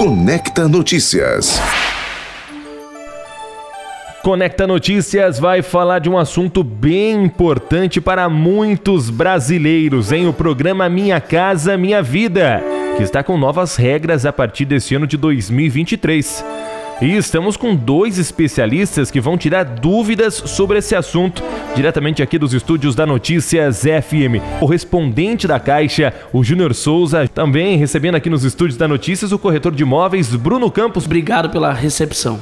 Conecta Notícias. Conecta Notícias vai falar de um assunto bem importante para muitos brasileiros em o programa Minha Casa Minha Vida, que está com novas regras a partir desse ano de 2023. E estamos com dois especialistas que vão tirar dúvidas sobre esse assunto, diretamente aqui dos estúdios da Notícias FM. Correspondente da Caixa, o Júnior Souza, também recebendo aqui nos estúdios da Notícias o corretor de imóveis, Bruno Campos. Obrigado pela recepção.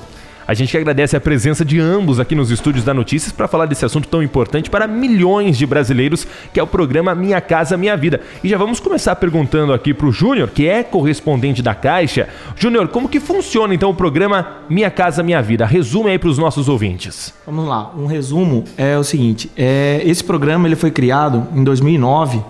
A gente agradece a presença de ambos aqui nos estúdios da Notícias para falar desse assunto tão importante para milhões de brasileiros, que é o programa Minha Casa Minha Vida. E já vamos começar perguntando aqui para o Júnior, que é correspondente da Caixa. Júnior, como que funciona então o programa Minha Casa Minha Vida? Resume aí para os nossos ouvintes. Vamos lá, um resumo é o seguinte: é, esse programa ele foi criado em 2009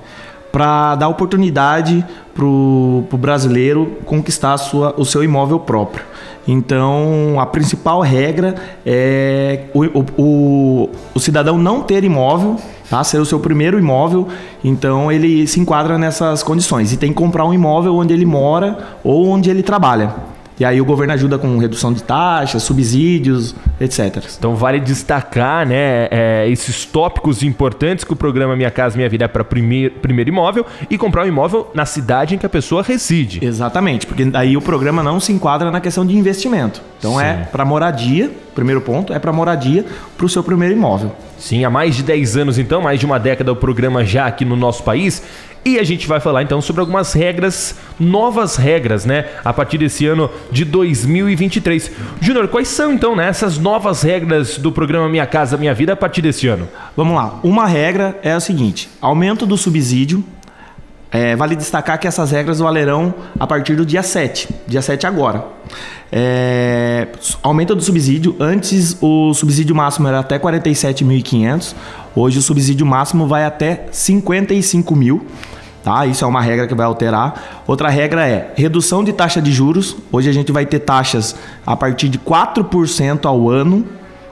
para dar oportunidade para o brasileiro conquistar sua, o seu imóvel próprio. Então, a principal regra é o, o, o, cidadão não ter imóvel, tá? ser o seu primeiro imóvel, então ele se enquadra nessas condições. E tem que comprar um imóvel onde ele mora ou onde ele trabalha. E aí o governo ajuda com redução de taxas, subsídios, etc. Então vale destacar né, é, esses tópicos importantes que o programa Minha Casa Minha Vida é para primeiro, primeiro imóvel e comprar um imóvel na cidade em que a pessoa reside. Exatamente, porque aí o programa não se enquadra na questão de investimento. Então é Sim. é para moradia, primeiro ponto, é para moradia para o seu primeiro imóvel. Sim, há mais de 10 anos então, mais de uma década o programa já aqui no nosso país. E a gente vai falar então sobre algumas regras, novas regras, né? A partir desse ano de 2023. Júnior, quais são então né, essas novas regras do programa Minha Casa Minha Vida a partir desse ano? Vamos lá. Uma regra é a seguinte: aumento do subsídio. É, vale destacar que essas regras valerão a partir do dia 7, dia 7 agora. É, aumento do subsídio. Antes o subsídio máximo era até 47.500. Hoje o subsídio máximo vai até 55 mil. Tá? Isso é uma regra que vai alterar. Outra regra é redução de taxa de juros. Hoje a gente vai ter taxas a partir de 4% ao ano.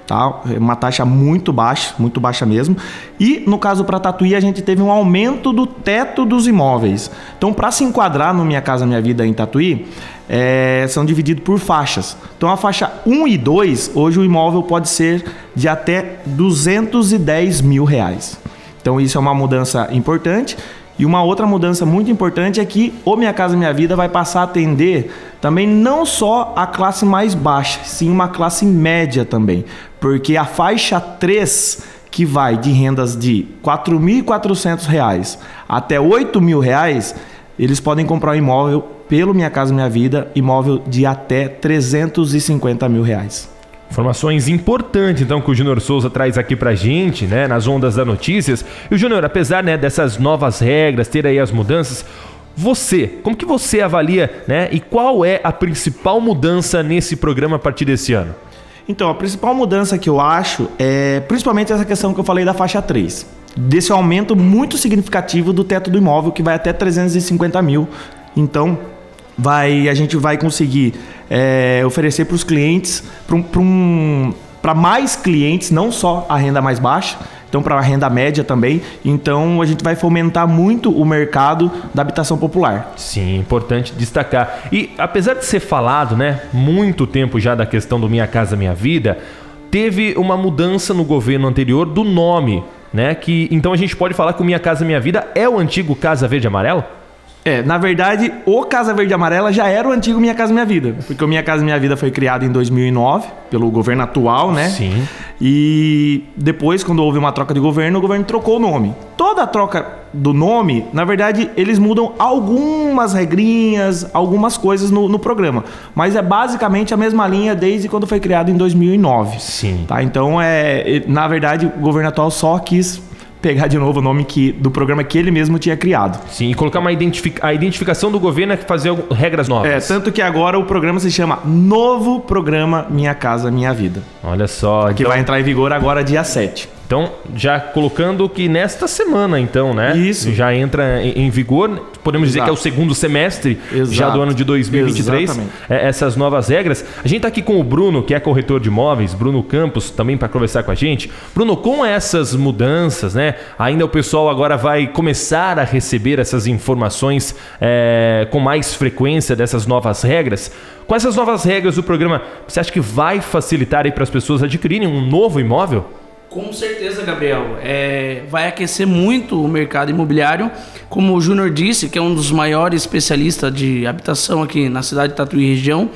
Tá? Uma taxa muito baixa, muito baixa mesmo. E no caso para Tatuí, a gente teve um aumento do teto dos imóveis. Então, para se enquadrar no Minha Casa Minha Vida em Tatuí, é, são divididos por faixas. Então, a faixa 1 e 2, hoje o imóvel pode ser de até 210 mil reais. Então, isso é uma mudança importante. E uma outra mudança muito importante é que o Minha Casa Minha Vida vai passar a atender também não só a classe mais baixa, sim uma classe média também. Porque a faixa 3, que vai de rendas de R$ 4.400 até R$ 8.000, eles podem comprar um imóvel pelo Minha Casa Minha Vida, imóvel de até 350 mil reais. Informações importantes, então, que o Júnior Souza traz aqui pra gente, né, nas ondas da notícias. E o Júnior, apesar, né, dessas novas regras, ter aí as mudanças, você, como que você avalia, né, e qual é a principal mudança nesse programa a partir desse ano? Então, a principal mudança que eu acho é principalmente essa questão que eu falei da faixa 3. Desse aumento muito significativo do teto do imóvel, que vai até 350 mil. Então, vai, a gente vai conseguir é, oferecer para os clientes, para um, mais clientes, não só a renda mais baixa, então para a renda média também. Então a gente vai fomentar muito o mercado da habitação popular. Sim, importante destacar. E apesar de ser falado, né, muito tempo já da questão do Minha Casa Minha Vida, teve uma mudança no governo anterior do nome, né? Que então a gente pode falar que o Minha Casa Minha Vida é o antigo Casa Verde Amarelo? É, na verdade, o Casa Verde Amarela já era o antigo Minha Casa Minha Vida, porque o Minha Casa Minha Vida foi criado em 2009 pelo governo atual, né? Sim. E depois, quando houve uma troca de governo, o governo trocou o nome. Toda a troca do nome, na verdade, eles mudam algumas regrinhas, algumas coisas no, no programa, mas é basicamente a mesma linha desde quando foi criado em 2009. Sim. Tá? Então, é, na verdade, o governo atual só quis pegar de novo o nome que, do programa que ele mesmo tinha criado. Sim, e colocar uma identific, a identificação do governo é fazer regras novas. É, tanto que agora o programa se chama Novo Programa Minha Casa Minha Vida. Olha só. Que então... vai entrar em vigor agora dia 7. Então, já colocando que nesta semana, então, né? Isso. Já entra em, vigor, podemos dizer Exato. que é o segundo semestre Exato. já do ano de 2023, Exatamente. é, essas novas regras. A gente tá aqui com o Bruno, que é corretor de imóveis, Bruno Campos, também para conversar com a gente. Bruno, com essas mudanças, né? Ainda o pessoal agora vai começar a receber essas informações é, com mais frequência dessas novas regras. Com essas novas regras do programa, você acha que vai facilitar aí para as pessoas adquirirem um novo imóvel? Com certeza, Gabriel. É, vai aquecer muito o mercado imobiliário. Como o Júnior disse, que é um dos maiores especialistas de habitação aqui na cidade de Tatuí região.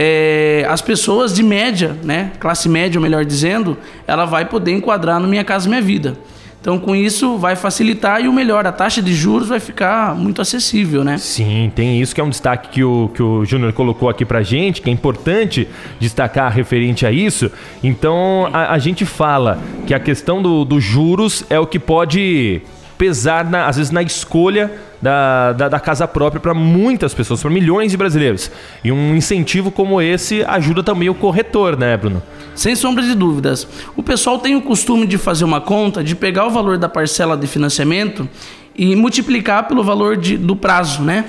é, as pessoas de média, né, classe média, melhor dizendo, ela vai poder enquadrar no Minha Casa Minha Vida. Então, com isso, vai facilitar e o melhor, a taxa de juros vai ficar muito acessível, né? Sim, tem isso que é um destaque que o, que o Júnior colocou aqui pra gente, que é importante destacar referente a isso. Então, a, a gente fala que a questão do- dos juros é o que pode pesar, na- às vezes, na escolha da, da, da casa própria para muitas pessoas, para milhões de brasileiros. E um incentivo como esse ajuda também o corretor, né, Bruno? Sem sombra de dúvidas. O pessoal tem o costume de fazer uma conta, de pegar o valor da parcela de financiamento e multiplicar pelo valor de- do prazo, né?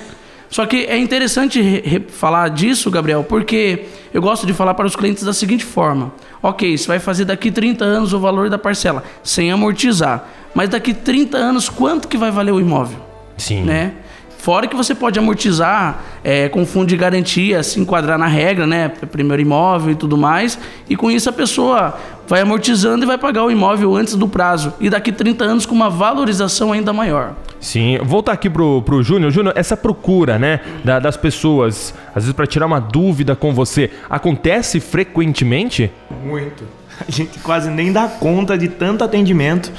Só que é interessante re- re- falar disso, Gabriel, porque eu gosto de falar para os clientes da seguinte forma: ok, você vai fazer daqui 30 anos o valor da parcela, sem amortizar. Mas daqui 30 anos, quanto que vai valer o imóvel? Sim. né? Fora que você pode amortizar é, com fundo de garantia, se enquadrar na regra, né? Primeiro imóvel e tudo mais. E com isso a pessoa vai amortizando e vai pagar o imóvel antes do prazo. E daqui 30 anos com uma valorização ainda maior. Sim, voltar aqui pro, pro Júnior. Júnior, essa procura, né, da- das pessoas, às vezes para tirar uma dúvida com você, acontece frequentemente? Muito. A gente quase nem dá conta de tanto atendimento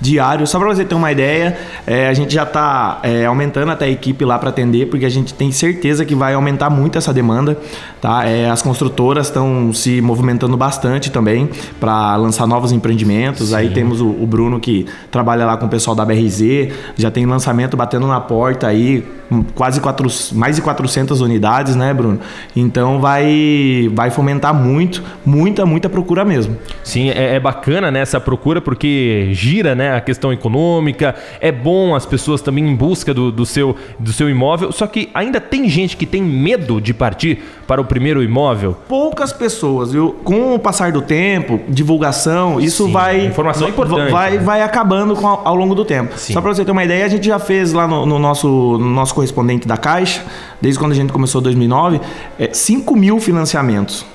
diário. Só para você ter uma ideia, é, a gente já está aumentando até a equipe lá para atender, porque a gente tem certeza que vai aumentar muito essa demanda. Tá? É, as construtoras estão se movimentando bastante também para lançar novos empreendimentos. Aí temos o, o Bruno que trabalha lá com o pessoal da BRZ, já tem lançamento batendo na porta aí, hum, quase quatro, mais de 400 unidades, né, Bruno? Então vai, vai fomentar muito, muita, muita procura mesmo. Sim, é, é bacana né, essa procura porque gira né, a questão econômica, é bom as pessoas também em busca do, do seu, do seu imóvel, só que ainda tem gente que tem medo de partir para o primeiro imóvel. Poucas pessoas, viu? Com o passar do tempo, divulgação, isso Sim, vai. informação va- importante, Vai, né? vai acabando com ao, ao longo do tempo. Sim. Só para você ter uma ideia, a gente já fez lá no, no nosso, no nosso correspondente da Caixa, desde quando a gente começou em 2009, é, 5 mil financiamentos.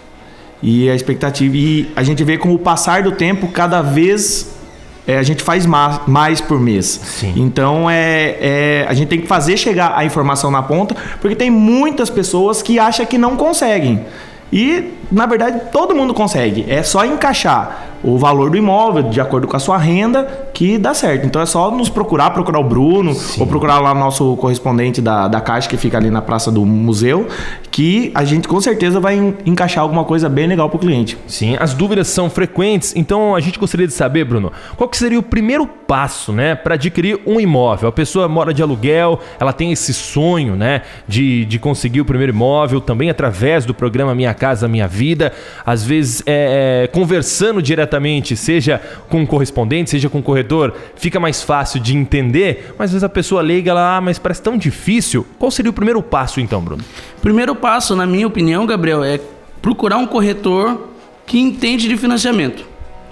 E a expectativa. E a gente vê com o passar do tempo, cada vez é, a gente faz ma- mais por mês. Sim. Então é, é, a gente tem que fazer chegar a informação na ponta, porque tem muitas pessoas que acham que não conseguem. E, na verdade, todo mundo consegue. É só encaixar o valor do imóvel de acordo com a sua renda que dá certo. Então é só nos procurar, procurar o Bruno, ou procurar lá o nosso correspondente da, da Caixa, que fica ali na praça do museu, que a gente com certeza vai en- encaixar alguma coisa bem legal pro cliente. Sim, as dúvidas são frequentes, então a gente gostaria de saber, Bruno, qual que seria o primeiro passo, né, para adquirir um imóvel? A pessoa mora de aluguel, ela tem esse sonho, né, de, de conseguir o primeiro imóvel, também através do programa Minha Casa Minha Vida, às vezes é, é, conversando diretamente, seja com um correspondente, seja com um corretor, fica mais fácil de entender, mas às vezes a pessoa leiga, ela, ah, mas parece tão difícil. Qual seria o primeiro passo então, Bruno? Primeiro passo, na minha opinião, Gabriel, é procurar um corretor que entende de financiamento.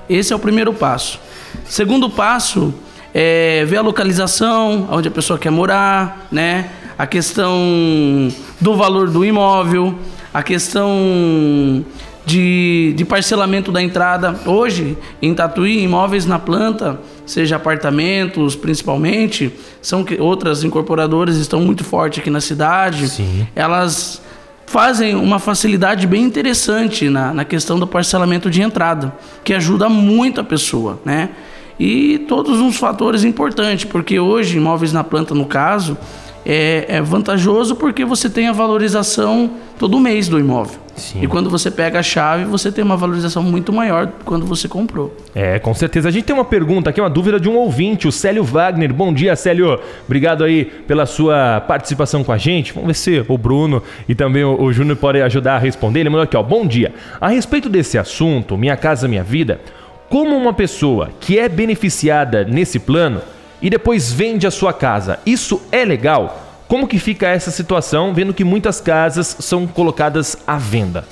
Esse é o primeiro passo. Segundo passo é ver a localização, onde a pessoa quer morar, né? A questão do valor do imóvel, a questão de, de parcelamento da entrada. Hoje, em Tatuí, imóveis na planta, seja apartamentos principalmente, são que outras incorporadoras estão muito fortes aqui na cidade. Sim. Elas fazem uma facilidade bem interessante na, na questão do parcelamento de entrada, que ajuda muito a pessoa, né? E todos uns fatores importantes, porque hoje, imóveis na planta, no caso, é, é vantajoso porque você tem a valorização todo mês do imóvel. Sim. E quando você pega a chave, você tem uma valorização muito maior do que quando você comprou. É, com certeza. A gente tem uma pergunta aqui, uma dúvida de um ouvinte, o Célio Wagner. Bom dia, Célio. Obrigado aí pela sua participação com a gente. Vamos ver se o Bruno e também o, o Júnior podem ajudar a responder. Ele mandou aqui, ó. Bom dia. A respeito desse assunto, Minha Casa Minha Vida, como uma pessoa que é beneficiada nesse plano e depois vende a sua casa, isso é legal? Como que fica essa situação, vendo que muitas casas são colocadas à venda?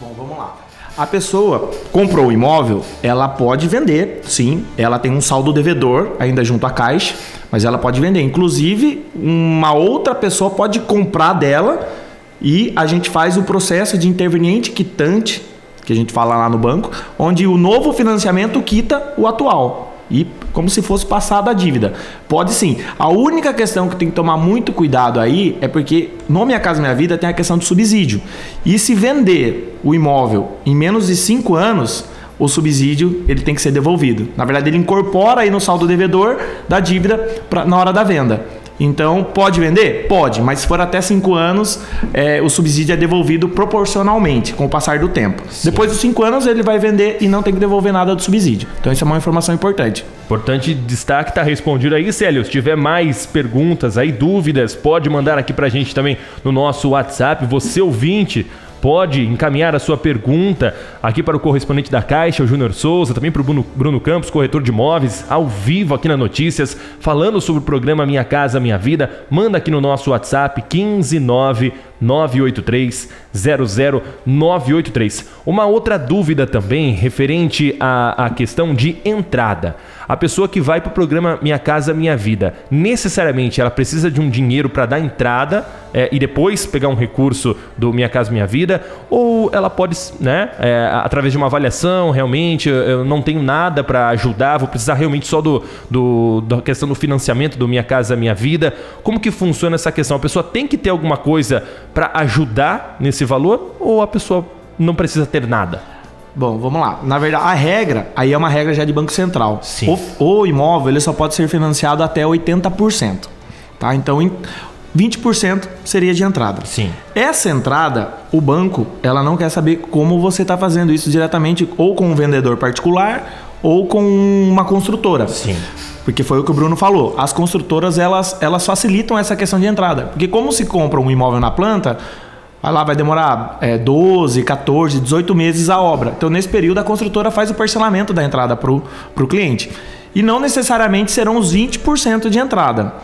Bom, vamos lá. A pessoa comprou o imóvel, ela pode vender, sim. Ela tem um saldo devedor ainda junto à caixa, mas ela pode vender. Inclusive, uma outra pessoa pode comprar dela e a gente faz o processo de interveniente quitante, que a gente fala lá no banco, onde o novo financiamento quita o atual e como se fosse passada a dívida. Pode sim. A única questão que tem que tomar muito cuidado aí é porque no Minha Casa Minha Vida tem a questão do subsídio. E se vender o imóvel em menos de 5 anos, o subsídio ele tem que ser devolvido. Na verdade, ele incorpora aí no saldo devedor da dívida pra, na hora da venda. Então, pode vender? Pode, mas se for até 5 anos, é, o subsídio é devolvido proporcionalmente com o passar do tempo. Sim. Depois dos 5 anos, ele vai vender e não tem que devolver nada do subsídio. Então, isso é uma informação importante. Importante destaque está respondido aí, Célio. Se tiver mais perguntas aí, dúvidas, pode mandar aqui para a gente também no nosso WhatsApp. Você ouvinte, pode encaminhar a sua pergunta aqui para o correspondente da Caixa, o Júnior Souza, também para o Bruno, Bruno, Campos, corretor de imóveis, ao vivo aqui na Notícias, falando sobre o programa Minha Casa Minha Vida. Manda aqui no nosso WhatsApp 159 983 00983. Uma outra dúvida também referente à, à questão de entrada. A pessoa que vai para o programa Minha Casa Minha Vida, necessariamente ela precisa de um dinheiro para dar entrada é, e depois pegar um recurso do Minha Casa Minha Vida, ou ela pode, né, é, através de uma avaliação, realmente, eu não tenho nada para ajudar, vou precisar realmente só do, do, da questão do financiamento do Minha Casa Minha Vida. Como que funciona essa questão? A pessoa tem que ter alguma coisa para ajudar nesse valor ou a pessoa não precisa ter nada? Bom, vamos lá. Na verdade, a regra, aí é uma regra já de Banco Central. Sim. O, o imóvel ele só pode ser financiado até 80%. Tá? Então, 20% seria de entrada. Sim. Essa entrada, o banco, ela não quer saber como você está fazendo isso diretamente ou com um vendedor particular ou com uma construtora. Sim. Porque foi o que o Bruno falou. As construtoras, elas, elas facilitam essa questão de entrada. Porque como se compra um imóvel na planta, Vai lá, vai demorar é, 12, 14, 18 meses a obra. Então, nesse período, a construtora faz o parcelamento da entrada para o cliente. E não necessariamente serão os 20% de entrada.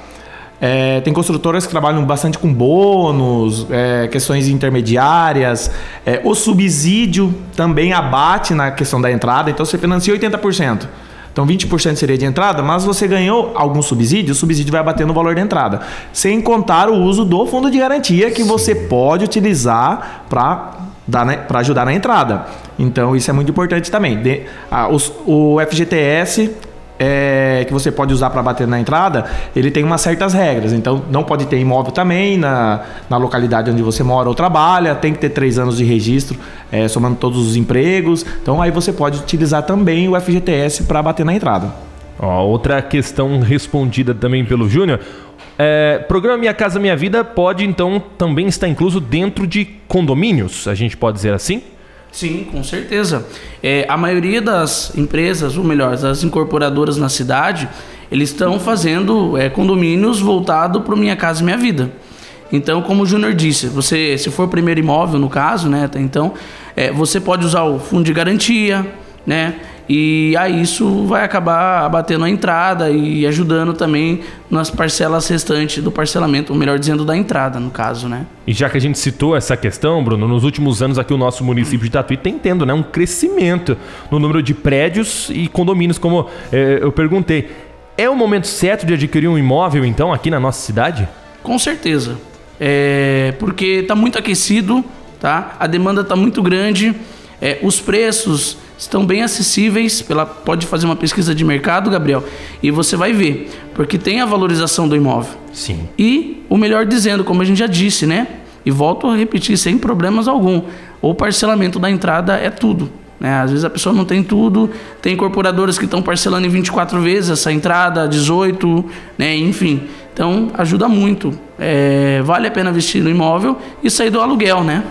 É, tem construtoras que trabalham bastante com bônus, é, questões intermediárias. É, o subsídio também abate na questão da entrada, então você financia 80%. Então 20% seria de entrada, mas você ganhou algum subsídio, o subsídio vai bater no valor da entrada. Sem contar o uso do fundo de garantia que você pode utilizar para né, ajudar na entrada. Então isso é muito importante também. De, a, os, o FGTS é, que você pode usar para bater na entrada, ele tem umas certas regras. Então, não pode ter imóvel também na, na localidade onde você mora ou trabalha, tem que ter três anos de registro, é, somando todos os empregos. Então, aí você pode utilizar também o FGTS para bater na entrada. Ó, outra questão respondida também pelo Júnior. É, programa Minha Casa Minha Vida pode então também estar incluso dentro de condomínios, a gente pode dizer assim? Sim, com certeza. É, a maioria das empresas, ou melhor, das incorporadoras na cidade, eles estão fazendo é, condomínios voltado para Minha Casa Minha Vida. Então, como o Júnior disse, você, se for primeiro imóvel, no caso, né, então, é, você pode usar o fundo de garantia, né? E aí isso vai acabar abatendo a entrada e ajudando também nas parcelas restantes do parcelamento, ou melhor dizendo, da entrada, no caso, né? E já que a gente citou essa questão, Bruno, nos últimos anos aqui o nosso município de Tatuí tem tendo né, um crescimento no número de prédios e condomínios, como é, eu perguntei. É o momento certo de adquirir um imóvel, então, aqui na nossa cidade? Com certeza. É, porque está muito aquecido, tá? A demanda está muito grande, é, os preços estão bem acessíveis. Pela, pode fazer uma pesquisa de mercado, Gabriel, e você vai ver, porque tem a valorização do imóvel. Sim. E o melhor dizendo, como a gente já disse, né? E volto a repetir, sem problemas algum. O parcelamento da entrada é tudo. Né? Às vezes a pessoa não tem tudo, tem incorporadoras que estão parcelando em 24 vezes essa entrada, 18, né? enfim. Então ajuda muito. É, vale a pena investir no imóvel e sair do aluguel, né?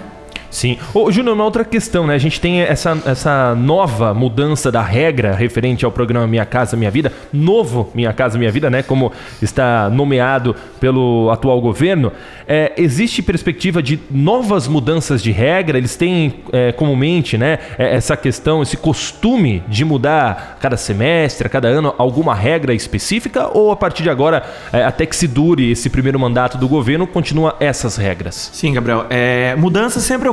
Sim. Ô, Júnior, uma outra questão, né? A gente tem essa, essa nova mudança da regra referente ao programa Minha Casa Minha Vida, novo Minha Casa Minha Vida, né? Como está nomeado pelo atual governo. É, existe perspectiva de novas mudanças de regra? Eles têm é, comumente, né? é, Essa questão, esse costume de mudar cada semestre, cada ano, alguma regra específica? Ou a partir de agora, é, até que se dure esse primeiro mandato do governo, continua essas regras? Sim, Gabriel. É, mudanças sempre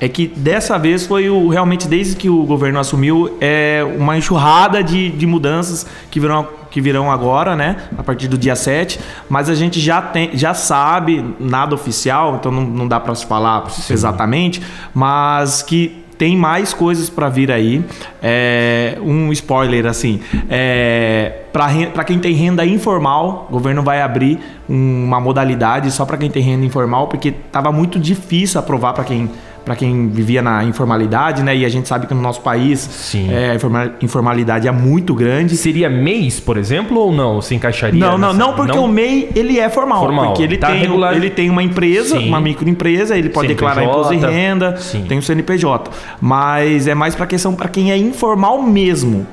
É que dessa vez foi o realmente desde que o governo assumiu é uma enxurrada de, de mudanças que virão que virão agora, né? A partir do dia 7. Mas a gente já, tem, já sabe, nada oficial, então não, não dá para se falar exatamente, mas que tem mais coisas para vir aí. É, um spoiler assim, é, para quem tem renda informal, o governo vai abrir uma modalidade só para quem tem renda informal, porque estava muito difícil aprovar para quem para quem vivia na informalidade, né? E a gente sabe que no nosso país Sim. é, a informa- informalidade é muito grande. Seria mês, por exemplo, ou não? Se encaixaria? Não, não, nessa- não, porque o MEI ele é formal, Formal. porque ele Tá tem regular- ele tem uma empresa, Sim. uma microempresa, ele pode declarar CNPJ. imposto de renda, Sim. tem o CNPJ, mas é mais para questão para quem é informal mesmo,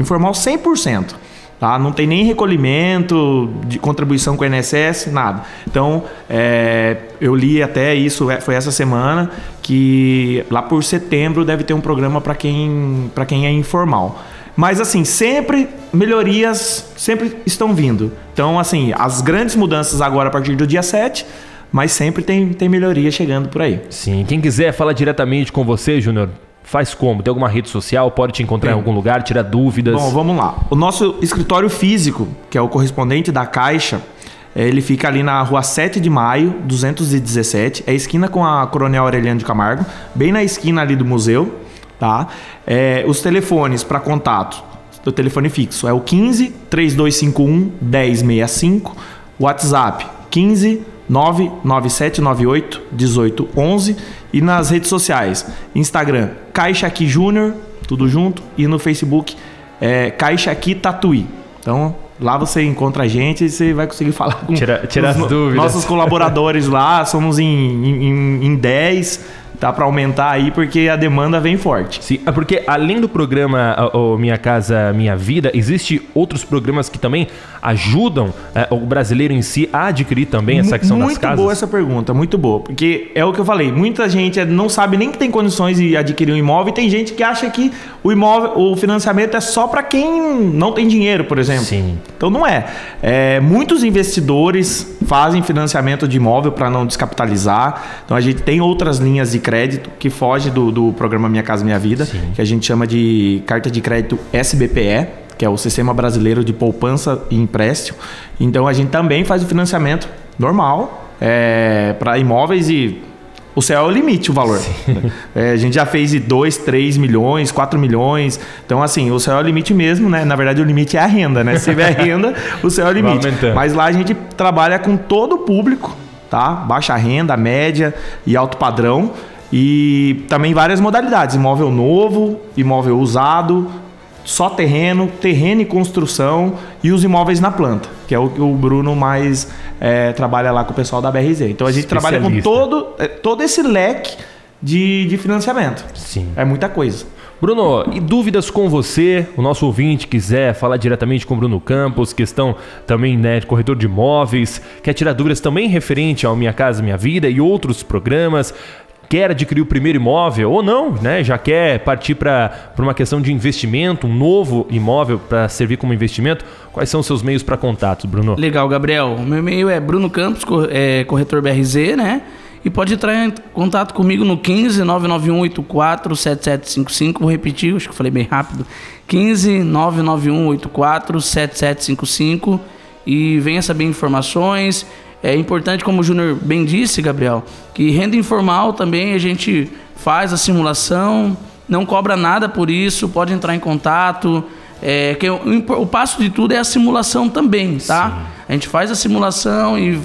informal 100%. Tá? Não tem nem recolhimento de contribuição com o INSS, nada. Então, é, eu li até isso, é, foi essa semana, que lá por setembro deve ter um programa para quem, quem é informal. Mas assim, sempre melhorias sempre estão vindo. Então, assim, as grandes mudanças agora a partir do dia 7, mas sempre tem, tem melhoria chegando por aí. Sim, quem quiser falar diretamente com você, Júnior, faz como? Tem alguma rede social? Pode te encontrar em algum lugar, tirar dúvidas? Bom, vamos lá. O nosso escritório físico, que é o correspondente da Caixa, eh, ele fica ali na rua 7 de maio, 217. É esquina com a Coronel Aureliano de Camargo, bem na esquina ali do museu, tá? Eh, os telefones para contato, do telefone fixo é o 15 3251 1065, WhatsApp 15 99798 1811 e nas redes sociais, Instagram Caixa Aqui Júnior, tudo junto, e no Facebook é, Caixa Aqui Tatuí. Então, lá você encontra a gente e você vai conseguir falar com Tira- tirar os as dúvidas. nossos colaboradores lá. Somos em, em, em 10, tá para aumentar aí porque a demanda vem forte. Sim, é porque além do programa ó, Minha Casa Minha Vida, existe outros programas que também ajudam é, o brasileiro em si a adquirir também essa questão muito das casas? boa essa pergunta, muito boa. Porque é o que eu falei, muita gente não sabe nem que tem condições de adquirir um imóvel e tem gente que acha que o imóvel, o financiamento é só para quem não tem dinheiro, por exemplo. Sim. Então não é. É, Muitos investidores fazem financiamento de imóvel para não descapitalizar. Então a gente tem outras linhas de crédito que fogem do, do programa Minha Casa Minha Vida, Sim. que a gente chama de carta de crédito SBPE, que é o Sistema Brasileiro de Poupança e Empréstimo. Então a gente também faz o financiamento normal para imóveis e o céu é o limite, o valor. É, a gente já fez de 2, 3 milhões, 4 milhões. Então, assim, o céu é o limite mesmo, né? Na verdade, o limite é a renda, né? Se tiver renda, o céu é o limite. Mas lá a gente trabalha com todo o público, tá? Baixa renda, média e alto padrão. E também várias modalidades: imóvel novo, imóvel usado, só terreno, terreno e construção e os imóveis na planta, que é o que o Bruno mais é, trabalha lá com o pessoal da BRZ. Então a gente trabalha com todo, é, todo esse leque de, de financiamento. Sim. É muita coisa. Bruno, e dúvidas com você? O nosso ouvinte quiser falar diretamente com o Bruno Campos, questão também né, de corretor de imóveis, quer tirar dúvidas também referente ao Minha Casa Minha Vida e outros programas, quer adquirir o primeiro imóvel ou não, né? Já quer partir para uma questão de investimento, um novo imóvel para servir como investimento, quais são os seus meios para contato, Bruno? Legal, Gabriel. O meu e-mail é Bruno Campos, é, corretor BRZ, né? E pode entrar em contato comigo no 15 991 84 7755. Vou repetir, acho que falei bem rápido. 15 991 84 7755. E venha saber informações. É importante, como o Júnior bem disse, Gabriel, que renda informal também a gente faz a simulação, não cobra nada por isso, pode entrar em contato. É, que o, o passo de tudo é a simulação também, tá? A gente faz a simulação e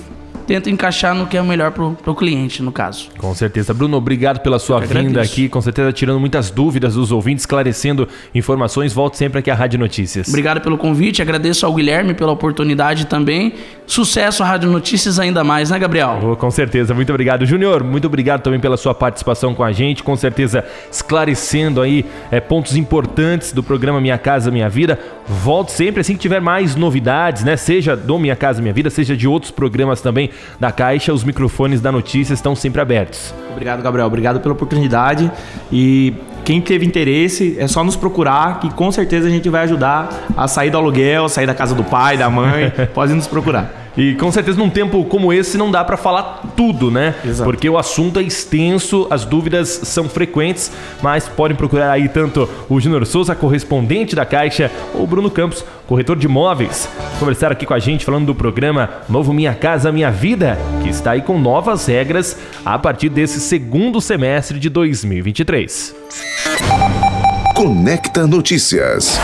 tenta encaixar no que é o melhor pro, pro cliente, no caso. Com certeza. Bruno, obrigado pela sua vinda aqui, com certeza tirando muitas dúvidas dos ouvintes, esclarecendo informações. Volte sempre aqui à Rádio Notícias. Obrigado pelo convite, agradeço ao Guilherme pela oportunidade também. Sucesso à Rádio Notícias ainda mais, né, Gabriel? Oh, com certeza, muito obrigado. Júnior, muito obrigado também pela sua participação com a gente, com certeza esclarecendo aí é, pontos importantes do programa Minha Casa Minha Vida. Volte sempre assim que tiver mais novidades, né? Seja do Minha Casa Minha Vida, seja de outros programas também da Caixa, os microfones da notícia estão sempre abertos. Obrigado, Gabriel. Obrigado pela oportunidade e quem teve interesse, é só nos procurar, que com certeza a gente vai ajudar a sair do aluguel, sair da casa do pai, da mãe. Pode nos procurar. E com certeza num tempo como esse não dá para falar tudo, né? Exato. Porque o assunto é extenso, as dúvidas são frequentes, mas podem procurar aí tanto o Júnior Souza, correspondente da Caixa, ou o Bruno Campos, corretor de imóveis. Conversar aqui com a gente falando do programa Novo Minha Casa Minha Vida, que está aí com novas regras a partir desse segundo semestre de 2023. Conecta Notícias.